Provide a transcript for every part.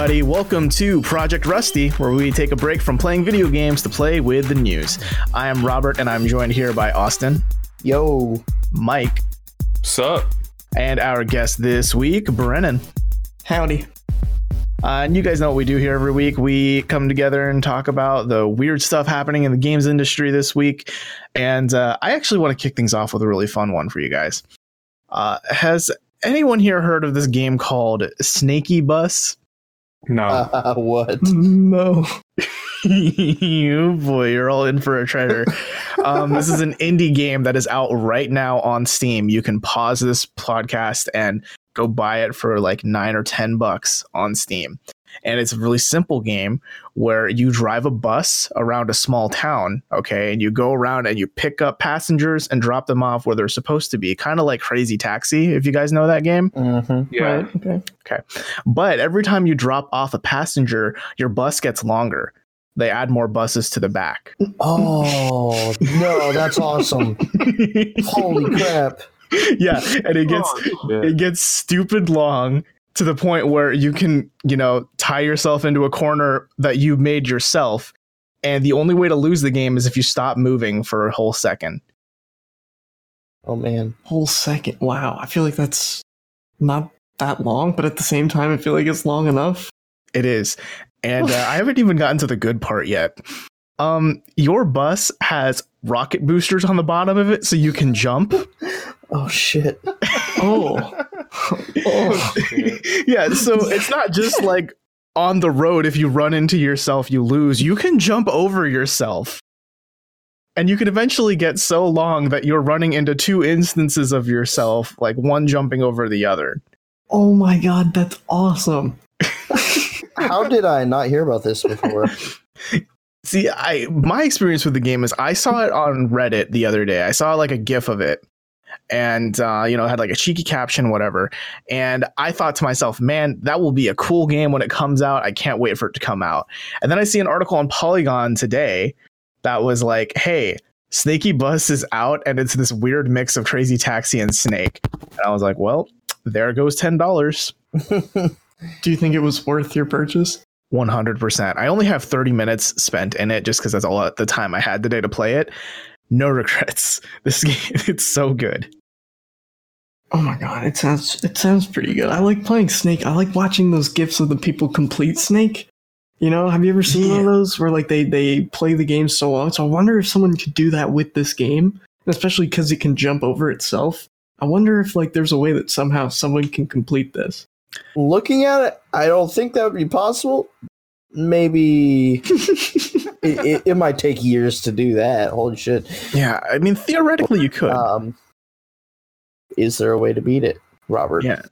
everybody. Welcome to Project Rusty, where we take a break from playing video games to play with the news. I am Robert, and I'm joined here by Austin, Yo. Mike, Sup? and our guest this week, Brennan. Howdy. Uh, and you guys know what we do here every week. We come together and talk about the weird stuff happening in the games industry this week. And uh, I actually want to kick things off with a really fun one for you guys. Uh, has anyone here heard of this game called Snaky Bus? No. Uh, what? No. you boy, you're all in for a treasure. um, this is an indie game that is out right now on Steam. You can pause this podcast and go buy it for like nine or ten bucks on Steam. And it's a really simple game where you drive a bus around a small town, okay, and you go around and you pick up passengers and drop them off where they're supposed to be, kind of like Crazy Taxi, if you guys know that game. Mm-hmm. yeah. Right. Okay. But every time you drop off a passenger, your bus gets longer. They add more buses to the back. Oh, no, that's awesome. Holy crap. yeah, and it gets Oh, it gets stupid long to the point where you can, you know, tie yourself into a corner that you made yourself. And the only way to lose the game is if you stop moving for a whole second. Oh, man. Whole second. Wow. I feel like that's not that long, but at the same time, I feel like it's long enough. It is. And uh, I haven't even gotten to the good part yet. Um, your bus has rocket boosters on the bottom of it so you can jump. Oh, shit. Oh. oh. oh yeah, so it's not just like on the road if you run into yourself you lose. You can jump over yourself. And you can eventually get so long that you're running into two instances of yourself, like one jumping over the other. Oh my god, that's awesome. How did I not hear about this before? See, I my experience with the game is I saw it on Reddit the other day. I saw like a GIF of it, and uh, you know, had like a cheeky caption, whatever. And I thought to myself, man, that will be a cool game when it comes out. I can't wait for it to come out. And then I see an article on Polygon today that was like, hey. Snaky Bus is out, and it's this weird mix of Crazy Taxi and Snake. And I was like, "Well, there goes ten dollars." Do you think it was worth your purchase? 100%. I only have 30 minutes spent in it just because that's all the time I had today to play it. No regrets. This game, it's so good. Oh my god, it sounds it sounds pretty good. I like playing Snake. I like watching those gifs of the people complete Snake. You know, have you ever seen one of those where like they they play the game so long? So I wonder if someone could do that with this game, especially because it can jump over itself. I wonder if like there's a way that somehow someone can complete this. Looking at it, I don't think that would be possible. Maybe it, it, it might take years to do that. Holy shit. Yeah, I mean, theoretically, you could. Um, is there a way to beat it, Robert? yeah.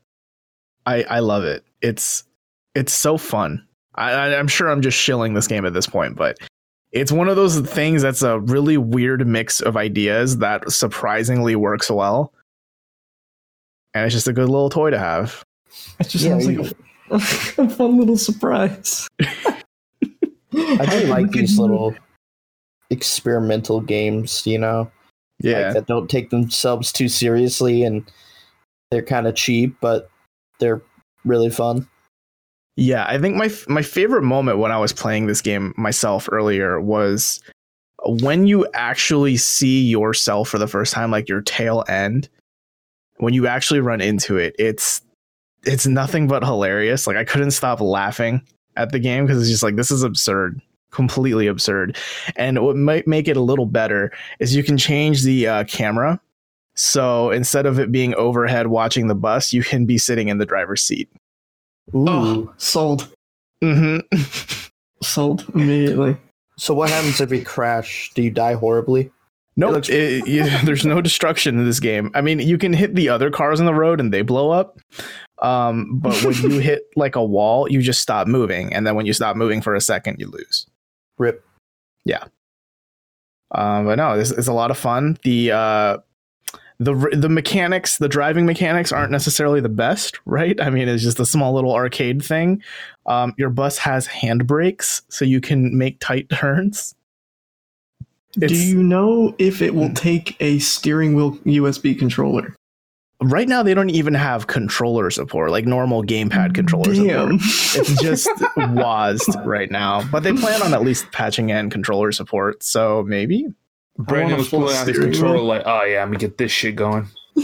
I, I love it. It's it's so fun. I, I, I'm sure I'm just shilling this game at this point, but it's one of those things that's a really weird mix of ideas that surprisingly works well. And it's just a good little toy to have. It just Yeah, sounds like a, a fun little surprise. I do like these little experimental games, you know? Yeah. like, that don't take themselves too seriously and they're kind of cheap but they're really fun Yeah, I think my my favorite moment when I was playing this game myself earlier was when you actually see yourself for the first time, like your tail end. When you actually run into it, it's it's nothing but hilarious. Like I couldn't stop laughing at the game because it's just like this is absurd, completely absurd. And what might make it a little better is you can change the uh, camera. So instead of it being overhead watching the bus, you can be sitting in the driver's seat. Ooh. Oh, sold. hmm Sold immediately. so what happens if we crash do you die horribly No, looks- there's no destruction in this game. I mean, you can hit the other cars on the road and they blow up. Um, but when you hit like a wall, you just stop moving, and then when you stop moving for a second, you lose. Rip Um, but no, this is a lot of fun. The uh, the the mechanics, the driving mechanics, aren't necessarily the best, right? I mean, it's just a small little arcade thing. Um, your bus has handbrakes, so you can make tight turns. Do you know if it will Hmm. take a steering wheel USB controller? Right now they don't even have controller support, like normal gamepad controller Damn. support. It's just WASD right now, but they plan on at least patching in controller support. So maybe Brandon was pulling out his controller like, oh yeah, I'm gonna get this shit going.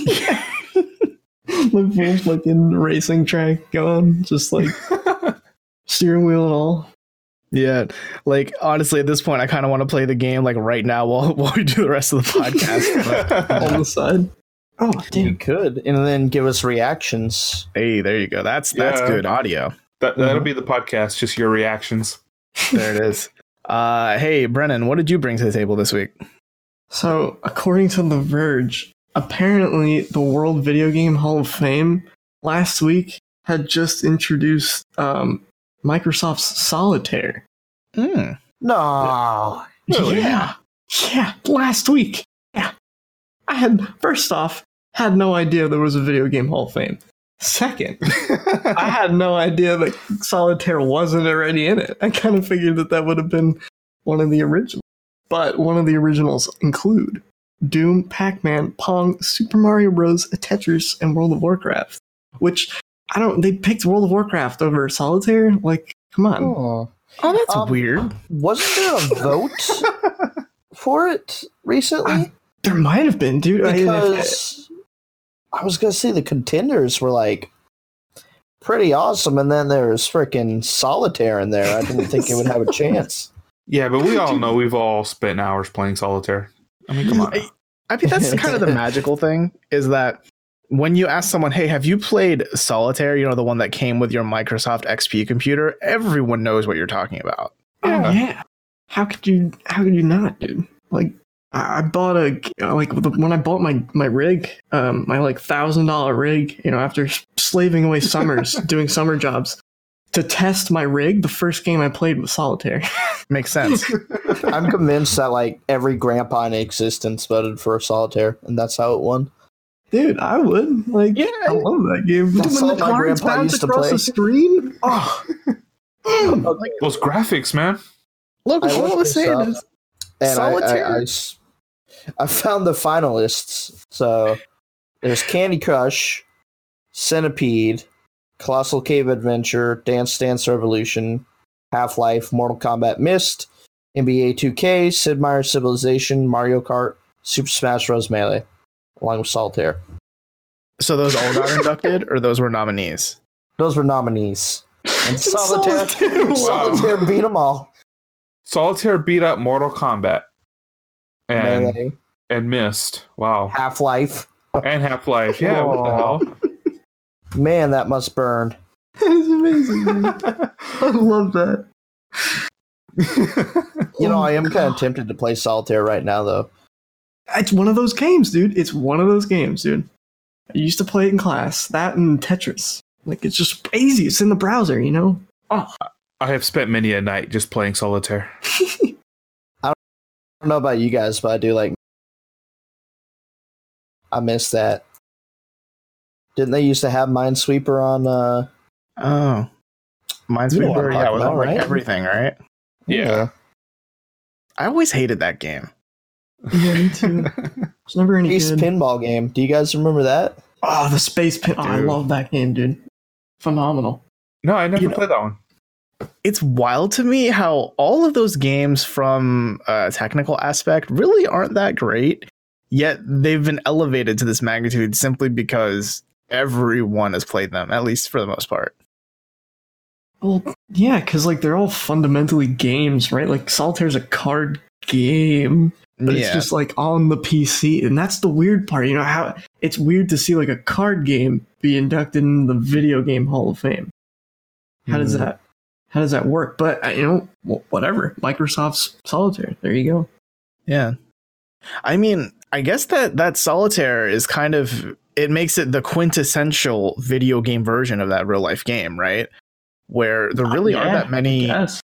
like full fucking racing track going, just like steering wheel and all Yeah, like honestly, at this point, I kind of want to play the game like right now while while we do the rest of the podcast. But, on the side. Oh You damn! could, and then give us reactions. hey, there you go. That's that's Yeah. good audio. That that'll Mhm. be the podcast, just your reactions. There it is. Uh, hey, Brennan, what did you bring to the table this week? So according to The Verge, apparently the World Video Game Hall of Fame last week had just introduced um, Microsoft's Solitaire. Hmm. No, Really? Yeah, yeah, last week. Yeah, I had first off had no idea there was a Video Game Hall of Fame. Second, I had no idea that Solitaire wasn't already in it. I kind of figured that that would have been one of the originals. But one of the originals include Doom, Pac Man, Pong, Super Mario Bros., Tetris, and World of Warcraft. Which, I don't, they picked World of Warcraft over Solitaire? Like, come on. Oh. Oh, that's Um, weird. wasn't there a vote for it recently? There might have been, dude. I Because I was gonna say the contenders were like pretty awesome, and then there's freaking solitaire in there. I didn't think it would have a chance. yeah, but we all know we've all spent hours playing solitaire. I mean, come on. now. I mean, that's kind of the magical thing is that when you ask someone, "Hey, have you played Solitaire?" You know, the one that came with your Microsoft XP computer. Everyone knows what you're talking about. Oh Yeah. yeah. How could you? How could you not, dude? Like, I I bought a like when I bought my my rig, um, my like thousand dollar rig. You know, after slaving away summers doing summer jobs to test my rig, the first game I played was Solitaire. Makes sense. I'm convinced that like every grandpa in existence voted for solitaire, and that's how it won. Dude, I would like. Yeah. I love that game. That's when all the my cards grandpa bounce used to across play. the screen. Oh. Those graphics, man. Look, I all I was saying is And I- I, Solitaire? I s- I found the finalists. So there's Candy Crush, Centipede, Colossal Cave Adventure, Dance Dance Revolution, Half Life, Mortal Kombat Myst, NBA 2K, Sid Meier's Civilization, Mario Kart, Super Smash Bros. Melee, along with Solitaire. so those all got inducted, or those were nominees. Those were nominees. And Solitaire, Solitaire, wow. Solitaire beat them all. Solitaire beat up Mortal Kombat and Melee, and Myst. Wow. Half Life. And Half Life. Yeah. What the hell? Man, that must burn. That's amazing. Man. I love that. You know, I am kind of tempted to play Solitaire right now, though. It's one of those games, dude. It's one of those games, dude. I used to play it in class. That and Tetris. Like it's just easy. It's in the browser, you know. Oh, I have spent many a night just playing solitaire. I don't know about you guys, but I do like. I miss that. Didn't they used to have Minesweeper on? uh Oh, Minesweeper, You know what I'm yeah, talking with about, like right? everything, right? Yeah. I always hated that game. yeah, me too. It's never any Space good. pinball game. Do you guys remember that? Oh, the space pin. Oh, I love that game, dude. Phenomenal. No, I never You know- played that one. It's wild to me how all of those games, from a technical aspect, really aren't that great. Yet they've been elevated to this magnitude simply because everyone has played them, at least for the most part. Well, yeah, because like they're all fundamentally games, right? Like Solitaire's a card game, but it's just like on the PC, and that's the weird part. You know how it's weird to see like a card game be inducted in the video game Hall of Fame. How does Hmm. that? How does that work? But uh, you know, whatever. Microsoft's Solitaire. There you go. yeah. I mean, I guess that that solitaire is kind of it makes it the quintessential video game version of that real life game, right? Where there really aren't Uh, that many Yes.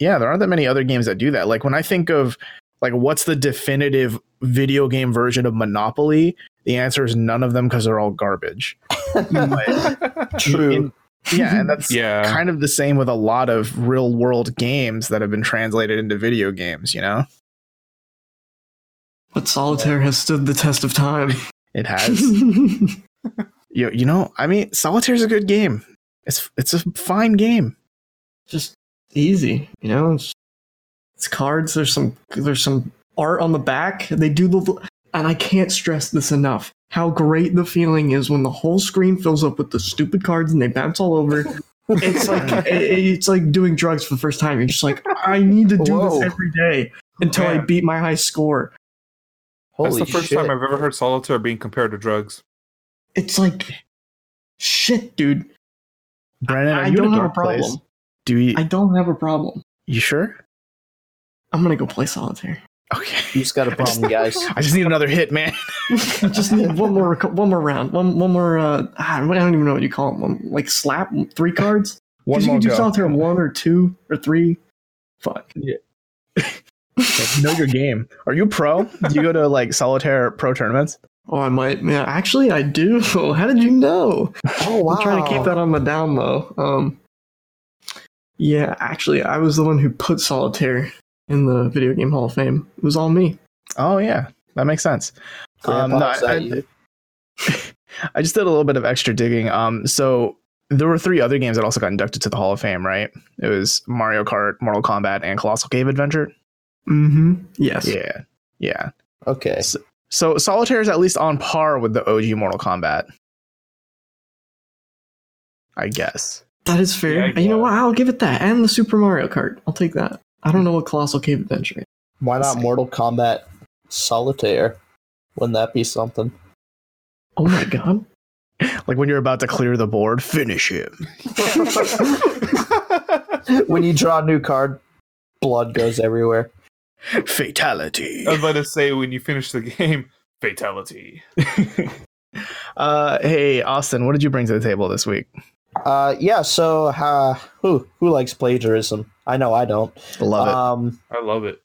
yeah, there aren't that many other games that do that. Like when I think of like what's the definitive video game version of Monopoly, the answer is none of them because they're all garbage. True. In- yeah, and that's yeah. kind of the same with a lot of real world games that have been translated into video games, you know? But Solitaire has stood the test of time. It has. You you know, I mean, Solitaire's a good game. It's it's a fine game. Just easy, you know. It's, it's cards. There's some there's some art on the back. They do the and I can't stress this enough. How great the feeling is when the whole screen fills up with the stupid cards and they bounce all over. It's like it- it's like doing drugs for the first time. You're just like, I need to do Whoa. this every day until I beat my high score. That's the first shit. time I've ever heard solitaire being compared to drugs. It's like shit, dude. Brandon, are I you in don't a have a dark place? problem. Do you? I don't have a problem. you sure? I'm gonna go play solitaire. Okay. He's got a problem, guys. I just need another hit, man. I just need one more one more round. One one more uh I don't even know what you call them. One, like slap three cards? One Because you can do go. solitaire one or two or three. Fuck. You know your game. Are you pro? Do you go to like solitaire pro tournaments? Oh, I might. Yeah, actually, I do. How did you know? Oh wow! I'm trying to keep that on the down low. Um, yeah, actually, I was the one who put solitaire in the video game Hall of Fame. It was all me. Oh yeah, that makes sense. Um, no, Grandpa, is that I- I just did a little bit of extra digging. Um, so there were three other games that also got inducted to the Hall of Fame, right? It was Mario Kart, Mortal Kombat, and Colossal Cave Adventure. Mm-hmm. Yes. Yeah, yeah. Okay. So Solitaire is at least on par with the OG Mortal Kombat. I guess. That is fair. Yeah, you know what? I'll give it that. And the Super Mario Kart. I'll take that. I don't know what Colossal Cave Adventure is. Why not see. Mortal Kombat Solitaire? Wouldn't that be something? Oh my god. Like when you're about to clear the board, finish him. when you draw a new card, blood goes everywhere. Fatality. I was about to say when you finish the game, fatality. uh, hey Austin, what did you bring to the table this week? Uh, yeah. So, uh, who who likes plagiarism? I know I don't. Love it. Um. I love it.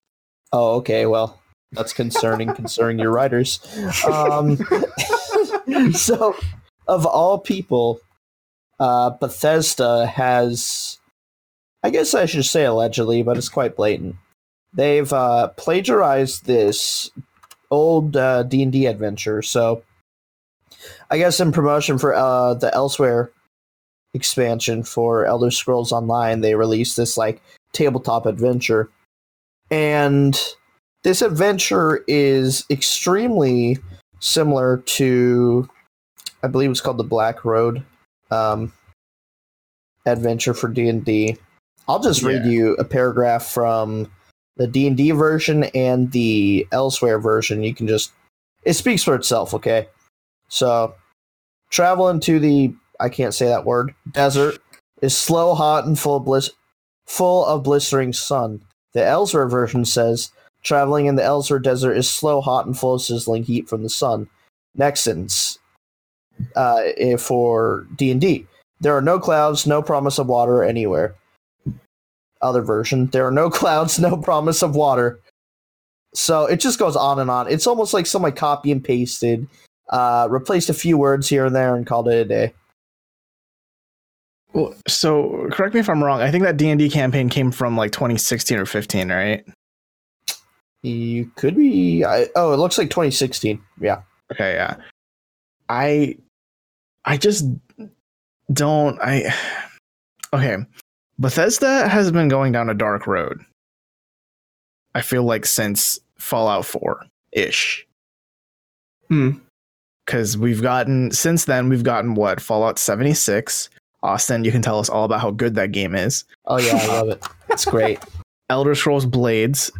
Oh, okay. Well, that's concerning concerning your writers. Um, so, of all people, uh, Bethesda has, I guess I should say allegedly, but it's quite blatant. They've uh, plagiarized this old uh, D and D adventure. So, I guess in promotion for uh, the Elsweyr expansion for Elder Scrolls Online, they released this like tabletop adventure, and this adventure is extremely similar to i believe it's called the black road um, adventure for d&d i'll just read you a paragraph from the d&d version and the Elsweyr version. You can just it speaks for itself okay? So travel into the i can't say that word desert is slow hot and full of bliss full of blistering sun the Elsweyr version says Traveling in the Elsweyr Desert is slow, hot, and full of sizzling heat from the sun. Next sentence uh, eh, for D and D: There are no clouds, no promise of water anywhere. Other version: There are no clouds, no promise of water. So it just goes on and on. It's almost like somebody copy and pasted, uh, replaced a few words here and there, and called it a day. Well, so correct me if I'm wrong. I think that D and D campaign came from like 2016 or 15, right? You could be. I, oh, it looks like 2016. Yeah. Okay, yeah. I I just don't I Okay. Bethesda has been going down a dark road. I feel like since Fallout 4 ish. Hmm. Cuz we've gotten since then we've gotten what? Fallout 76. Austin, you can tell us all about how good that game is. Oh yeah, I love it. It's great. Elder Scrolls Blades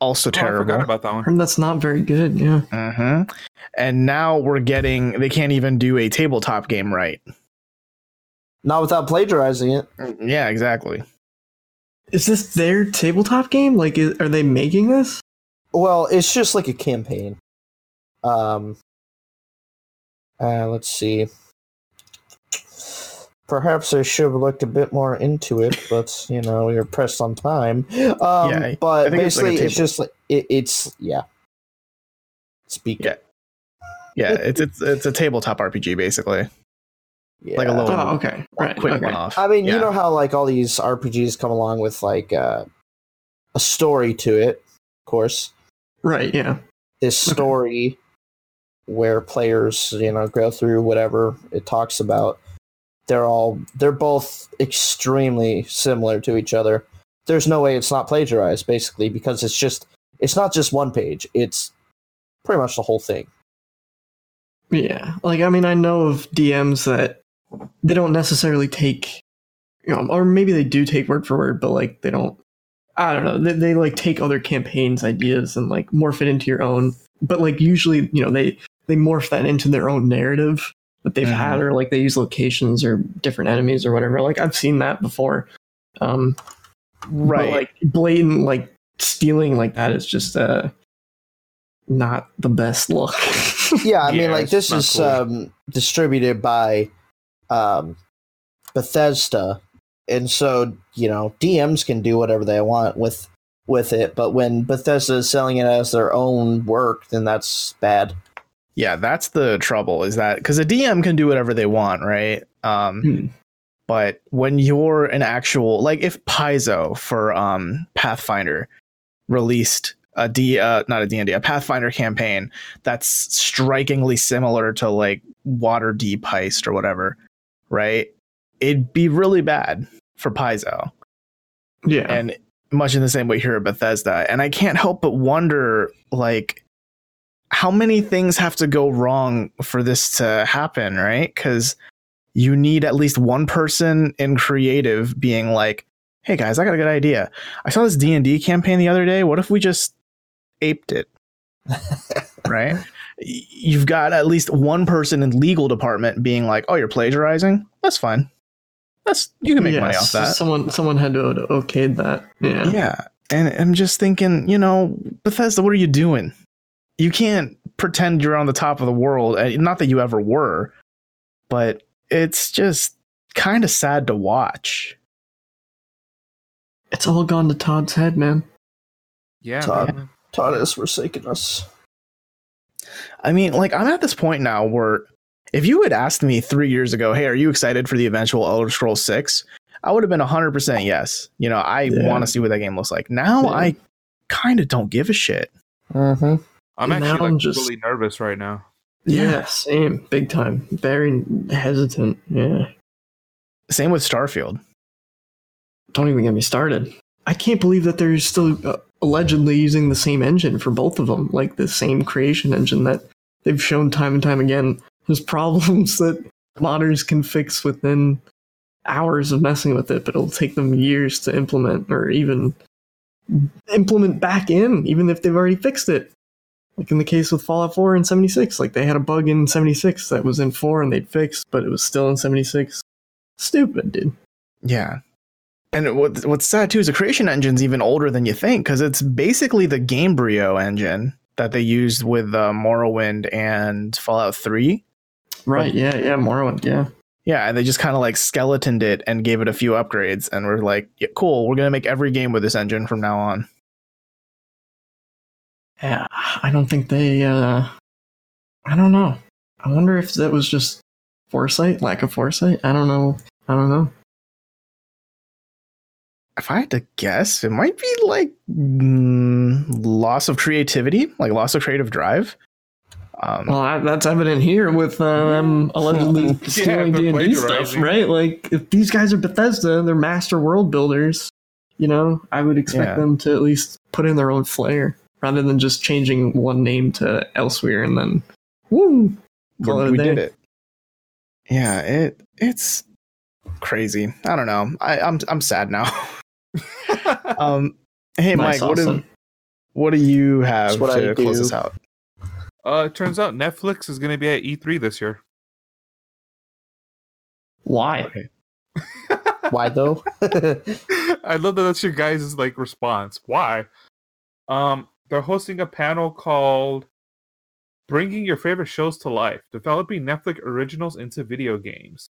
also Oh, I terrible. forgot about that one. Heard that's not very good. Yeah. hmm And now we're getting they can't even do a tabletop game right. Not without plagiarizing it. Yeah, exactly. Is this their tabletop game? Like, is, are they making this? Well, it's just like a campaign. Um, uh, let's see. Perhaps I should have looked a bit more into it, but you know we were pressed on time. Um, Yeah, but think it's like basically, it's just like it, it's yeah. Speak. Yeah. Yeah, it's it's it's a tabletop RPG basically. Yeah. Like a little Oh, okay. Right. quick okay. one off. I mean, Yeah. you know how like all these RPGs come along with like uh, a story to it, of course. Right. Yeah. this Okay. story where players you know go through whatever it talks about they're all they're both extremely similar to each other there's no way it's not plagiarized basically because it's just it's not just one page it's pretty much the whole thing Yeah, like I mean, I know of DMs that they don't necessarily take, you know, or maybe they do take word for word, but like they don't. I don't know. They, they like take other campaigns' ideas and like morph it into your own. But like usually, you know, they they morph that into their own narrative that they've had, or like they use locations or different enemies or whatever. Like I've seen that before. Um, Right. But, like blatant like stealing like that is just uh not the best look. yeah i mean like this is cool. um distributed by um bethesda and so you know dms can do whatever they want with with it but when bethesda is selling it as their own work then that's bad yeah, that's the trouble is that because a DM can do whatever they want, right? Um, Hmm. but when you're an actual like if Paizo for um Pathfinder released a D uh not a D&D a Pathfinder campaign that's strikingly similar to like Waterdeep Heist or whatever, right? It'd be really bad for Paizo. yeah. and much in the same way here at Bethesda. And I can't help but wonder, like, how many things have to go wrong for this to happen, right? Because you need at least one person in creative being like, "Hey guys, I got a good idea. I saw this D and D campaign the other day. What if we just aped it?" right? You've got at least one person in legal department being like, "Oh, you're plagiarizing. That's fine. That's you can make money Yes, off that." Someone someone had to okay that. Yeah. Yeah. And I'm just thinking, you know, Bethesda, what are you doing? You can't pretend you're on the top of the world. and Not that you ever were, but it's just kind of sad to watch. It's all gone to Todd's head, man. Yeah, Todd. man. todd has forsaken us I mean, like, I'm at this point now where if you had asked me three years ago, hey, are you excited for the eventual Elder Scrolls 6? I would have been 100% yes. You know, I Yeah. want to see what that game looks like. Now Yeah. I kind of don't give a shit. mm-hmm. I'm Now actually I'm like just- really nervous right now. Yeah. Yeah. same. Big time. Very hesitant. Yeah. Same with Starfield. Don't even get me started. I can't believe that they're still uh, allegedly using the same engine for both of them, like the same creation engine that they've shown time and time again. There's problems that modders can fix within hours of messing with it, but it'll take them years to implement or even implement back in, even if they've already fixed it. Like in the case with Fallout 4 and 76, like they had a bug in 76 that was in 4 and they'd fixed, but it was still in 76. Stupid, dude. Yeah. And what what's sad too is the creation engine's even older than you think because it's basically the Gamebryo engine that they used with uh, Morrowind and Fallout 3. Right, yeah, yeah, Morrowind, yeah. Yeah, and they just kind of like skeletoned it and gave it a few upgrades, and we're like, yeah, cool, we're gonna make every game with this engine from now on. Yeah, I don't think they, uh, I don't know. I wonder if that was just foresight, lack of foresight. I don't know. I don't know. If I had to guess, it might be like mm, loss of creativity, like loss of creative drive. Um, Well, that- that's evident here with uh, them allegedly stealing D and D stuff, right? Like, if these guys are Bethesda, they're master world builders. You know, I would expect Yeah. them to at least put in their own flair rather than just changing one name to Elsweyr and then, woo, call it we, a we day. did it. Yeah, it it's crazy. I don't know. I, I'm I'm sad now. um, hey Nice, Mike, what do what do you have That's what I to close do. this out? Uh, it turns out Netflix is going to be at E3 this year. Why? why though I love that that's your guys' like response. Why? Um, they're hosting a panel called "Bringing Your Favorite Shows to Life: Developing Netflix Originals into Video Games."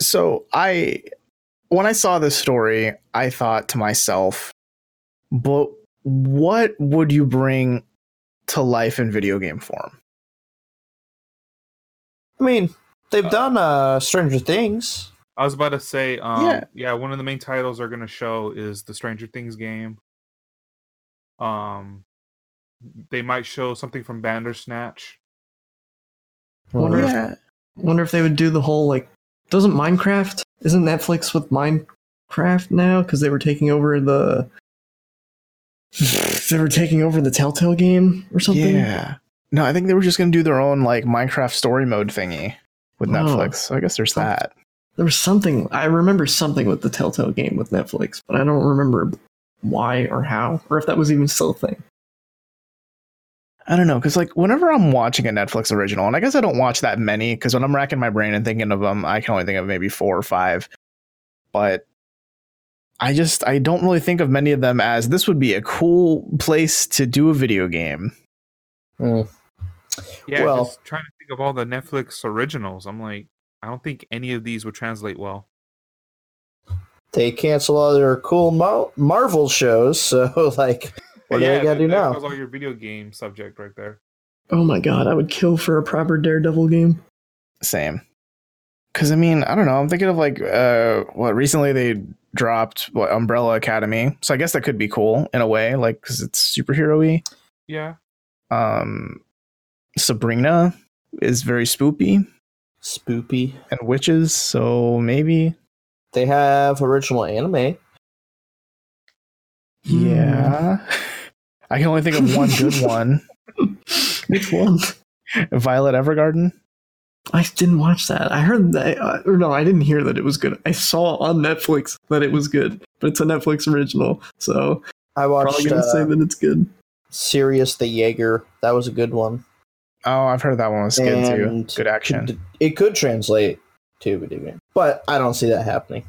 So I when I saw this story, I thought to myself, but what would you bring to life in video game form? i mean they've Uh, done uh stranger things I was about to say, um, Yeah. yeah. one of the main titles they're going to show is the Stranger Things game. Um, they might show something from Bandersnatch. Wonder if- Wonder if they would do the whole like. Doesn't Minecraft? Isn't Netflix with Minecraft now? Because they were taking over the. They were taking over the Telltale game or something. Yeah. No, I think they were just gonna do their own like Minecraft story mode thingy with Oh. Netflix. So I guess there's that. There was something. I remember something with the Telltale game with Netflix, but I don't remember why or how, or if that was even still a thing. I don't know, because like whenever I'm watching a Netflix original, and I guess I don't watch that many, because when I'm racking my brain and thinking of them, I can only think of maybe four or five. But I just I don't really think of many of them as this would be a cool place to do a video game. Mm. Yeah, Well- just trying to think of all the Netflix originals. I'm like, I don't think any of these would translate well. They cancel all their cool Mar- Marvel shows, so like, what do yeah, they gotta do that- that now? was all your video game subject right there. Oh my god, I would kill for a proper Daredevil game. Same. Because I mean, I don't know. I'm thinking of like uh, what recently they dropped what Umbrella Academy, so I guess that could be cool in a way, like because it's superhero-y. Yeah, Um, Sabrina is very spoopy Spoopy. and witches, so maybe They have original anime. yeah. I can only think of one good one: Which one? Violet Evergarden. I didn't watch that. I heard that, uh, or no, I didn't hear that it was good. I saw on Netflix that it was good, but it's a Netflix original, so I watched probably gonna say uh, that it's good. Sirius the Jaeger. That was a good one. Oh, I've heard that one was good too. Good action. Could- it could translate to a video game, but I don't see that happening.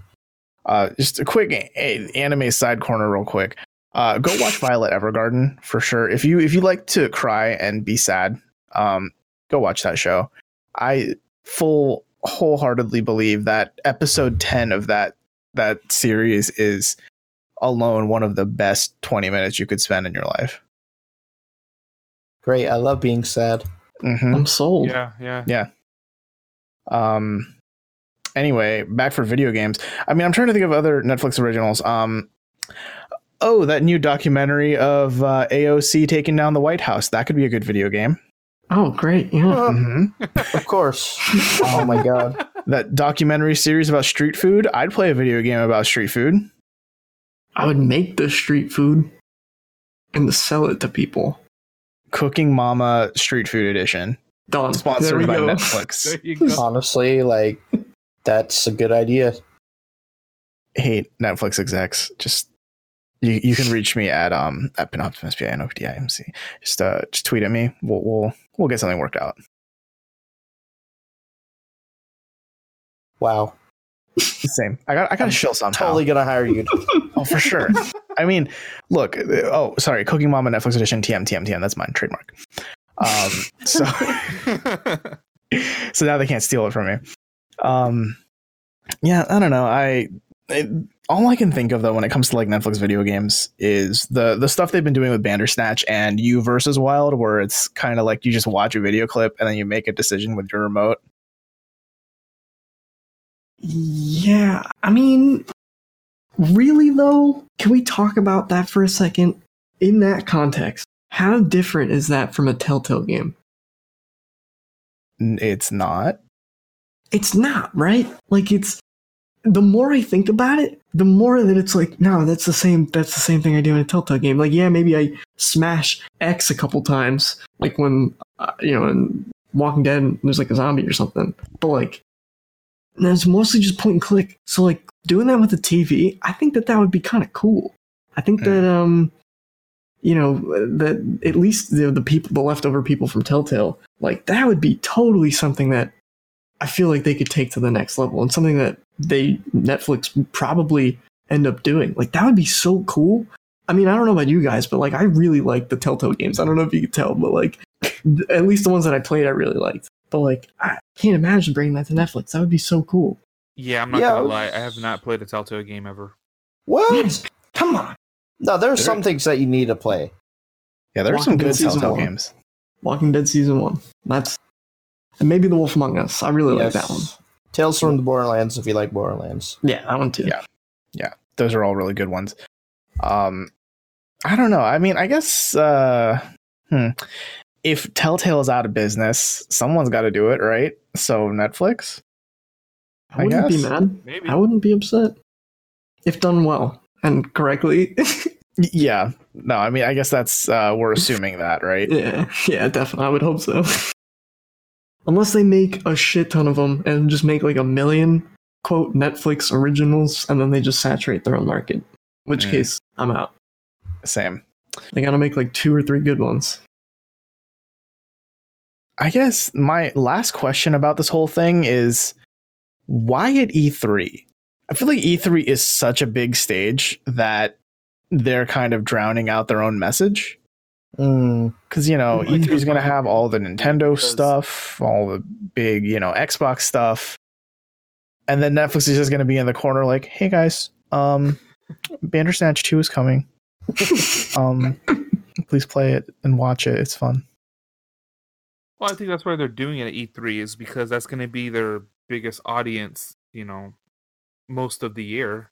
Uh, just a quick a- anime side corner, real quick. Uh, go watch Violet Evergarden for sure. If you if you like to cry and be sad, um, go watch that show. I full wholeheartedly believe that episode ten of that that series is alone one of the best twenty minutes you could spend in your life. Great. I love being sad. hmm I'm sold. Yeah, yeah, yeah. Um. Anyway, back for video games. I mean, I'm trying to think of other Netflix originals. Um. Oh, that new documentary of uh, AOC taking down the White House. That could be a good video game. Oh, great! Yeah, Uh, hmm of course. oh my god. That documentary series about street food. I'd play a video game about street food. I would make the street food and sell it to people. Cooking Mama Street Food Edition, Done. There sponsored by go. Netflix. There you go. Honestly, like that's a good idea. Hey, Netflix execs, just you, you can reach me at um at Pinoptimus P I N O P T I M C. Just uh just tweet at me. We'll we'll we'll get something worked out. Wow. Same. I got I got to shill somehow. Totally gonna hire you. Oh, for sure. I mean, look. uh, Oh, sorry. Cooking Mama Netflix edition. TM TM TM. That's mine. Trademark. Um. So so now they can't steal it from me. Um. Yeah. I don't know. I. It, all I can think of though when it comes to like Netflix video games is the the stuff they've been doing with Bandersnatch and You versus Wild, where it's kind of like you just watch a video clip and then you make a decision with your remote. Yeah, I mean, really though, can we talk about that for a second? In that context, how different is that from a Telltale game? It's not. It's not, right? Like it's the more I think about it, the more that it's like, no, that's the same that's the same thing I do in a Telltale game. Like, yeah, maybe I smash X a couple times, like when uh, you know, in Walking Dead there's like a zombie or something. But like and it's mostly just point and click. So like doing that with the TV, I think that that would be kind of cool. I think Mm. that um you know that at least the the people the leftover people from Telltale like that would be totally something that I feel like they could take to the next level and something that they Netflix probably end up doing. Like that would be so cool. I mean, I don't know about you guys, but like I really like the Telltale games. I don't know if you could tell, but like at least the ones that I played I really liked. But like I can't imagine bringing that to Netflix. That would be so cool. yeah, I'm not Yeah. gonna lie. I have not played a Telltale game ever. What? Come on. No, there's There- some things that you need to play. Yeah, there are some Walking Dead good season Telltale games. Walking Dead season one. That's and maybe The Wolf Among Us. I really like that one. Tales from the Borderlands if you like Borderlands. Yeah, that one too. Yeah. Yeah, those are all really good ones. Um, I don't know. I mean, I guess. Uh, If Telltale is out of business, someone's got to do it, right? So Netflix. I I wouldn't be guess. mad. Maybe. I wouldn't be upset if done well and correctly. Yeah. No, I mean, I guess that's uh, we're assuming that, right? yeah, yeah, definitely. I would hope so. Unless they make a shit ton of them and just make like a million quote Netflix originals, and then they just saturate their own market. In which Mm. case, I'm out. Same. They gotta make like two or three good ones. I guess my last question about this whole thing is why at E3? I feel like E3 is such a big stage that they're kind of drowning out their own message. Mm, Because, you know, E3 is going to have all the Nintendo because- stuff, all the big, you know, Xbox stuff. And then Netflix is just going to be in the corner like, hey guys, um, Bandersnatch 2 is coming. Um, please play it and watch it. It's fun. Well, I think that's why they're doing it at E3 is because that's going to be their biggest audience, you know, most of the year.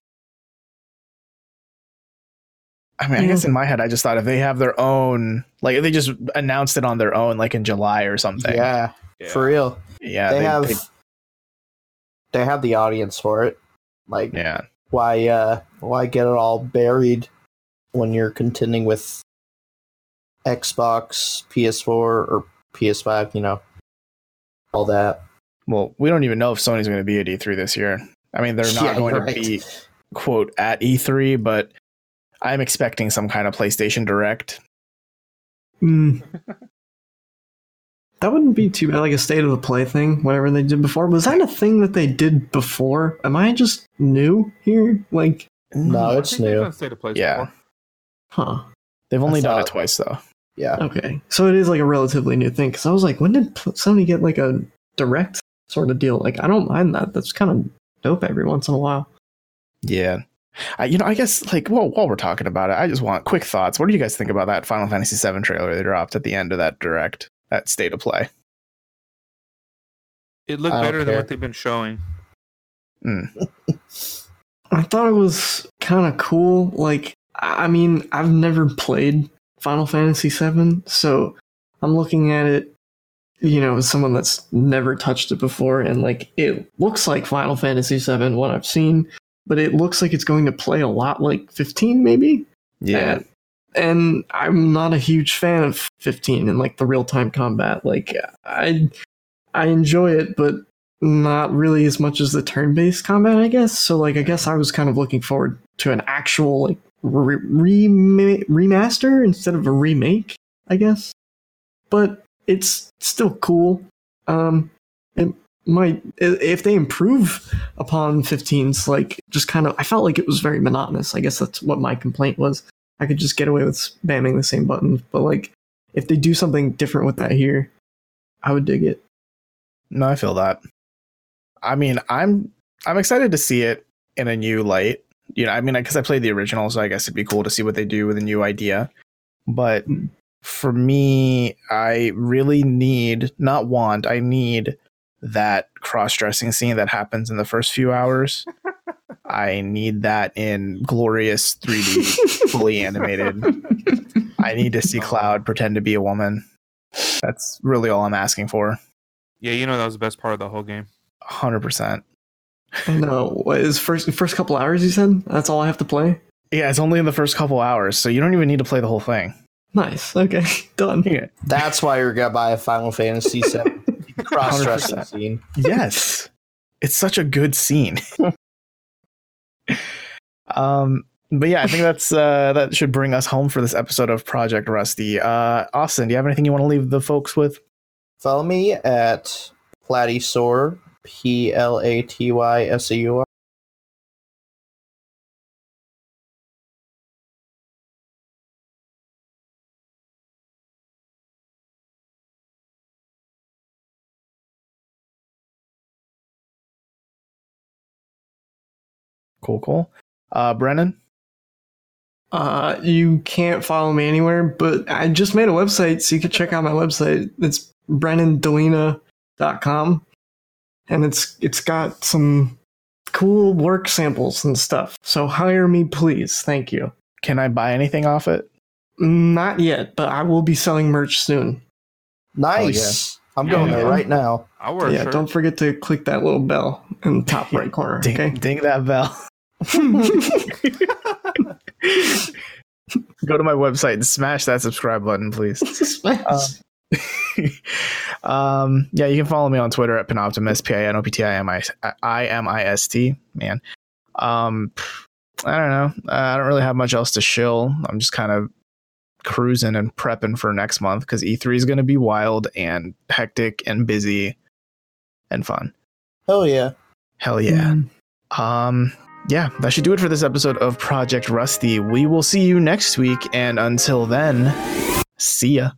I mean, I guess in my head, I just thought if they have their own, like if they just announced it on their own, like in July or something. yeah, Yeah. for real. yeah, they, have they- they have the audience for it. Like yeah, why uh why get it all buried when you're contending with Xbox, PS4 or PS5, you know. All that. Well, we don't even know if Sony's going to be at E3 this year. I mean, they're not Yeah, going you're to be quote at E3, but I'm expecting some kind of PlayStation Direct. Mm. that wouldn't be too bad, like a state of the play thing, whatever they did before. Was that a thing that they did before? Am I just new here? Like, No, I it's think they've new. done State of Play Yeah. before. huh. They've only I done it twice though. Yeah. Okay. So it is like a relatively new thing. Because I was like, when did P- Sony get like a direct sort of deal? Like, I don't mind that. That's kind of dope every once in a while. Yeah. I, you know, I guess like well, while we're talking about it, I just want quick thoughts. What do you guys think about that Final Fantasy VII trailer they dropped at the end of that direct, that state of play? It looked I don't better than what they've been showing. Hmm. I thought it was kind of cool. Like, I I mean, I've never played Final Fantasy VII, so I'm looking at it, you know, as someone that's never touched it before, and like, it looks like Final Fantasy VII, what I've seen, but it looks like it's going to play a lot like 15, maybe. And, and I'm not a huge fan of 15 and like the real time combat. Like, I I enjoy it, but not really as much as the turn-based combat, I guess. So like I guess I was kind of looking forward to an actual like re- rema- remaster instead of a remake, I guess. But it's still cool. Um it might if they improve upon 15's like just kind of I felt like it was very monotonous. I guess that's what my complaint was. I could just get away with spamming the same button but like if they do something different with that here, I would dig it. No, I feel that. I mean, I'm I'm excited to see it in a new light. You know, I mean, because I played the original, so I guess it'd be cool to see what they do with a new idea. But Mm. for me, I really need, not want, I need that cross dressing scene that happens in the first few hours. I need that in glorious 3D, fully animated. I need to see Cloud pretend to be a woman. That's really all I'm asking for. Yeah, you know that was the best part of the whole game. Hundred percent. I know. What is first first couple hours? You said that's all I have to play. Yeah, it's only in the first couple hours, so you don't even need to play the whole thing. Nice. Okay, done. Yeah. That's why you're gonna buy a Final Fantasy VII cross dressing 100%. scene. yes, it's such a good scene. um, but yeah, I think that's uh, that should bring us home for this episode of Project Rusty. Uh, Austin, do you have anything you want to leave the folks with? Follow me at Platysaur, P L A T Y S A U Cool, cool. Uh, Brennan. Uh, you can't follow me anywhere, but I just made a website, so you can check out my website. It's brennandolina.com, and it's it's got some cool work samples and stuff. So hire me, please. Thank you. Can I buy anything off it? Not yet, but I will be selling merch soon. Nice. I'm going Yeah. there right now. I'll wear a yeah, shirt. don't forget to click that little bell in the top right corner. Ding, Okay. ding that bell. Go to my website and smash that subscribe button, please. Suspense. um, yeah, you can follow me on Twitter at Panoptimus, P I N O P T I M I I M I S T. Man, um, I don't know. I don't really have much else to shill. I'm just kind of cruising and prepping for next month because E3 is going to be wild and hectic and busy and fun. Hell yeah. Hell yeah. Um, yeah, that should do it for this episode of Project Rusty. We will see you next week, and until then, see ya.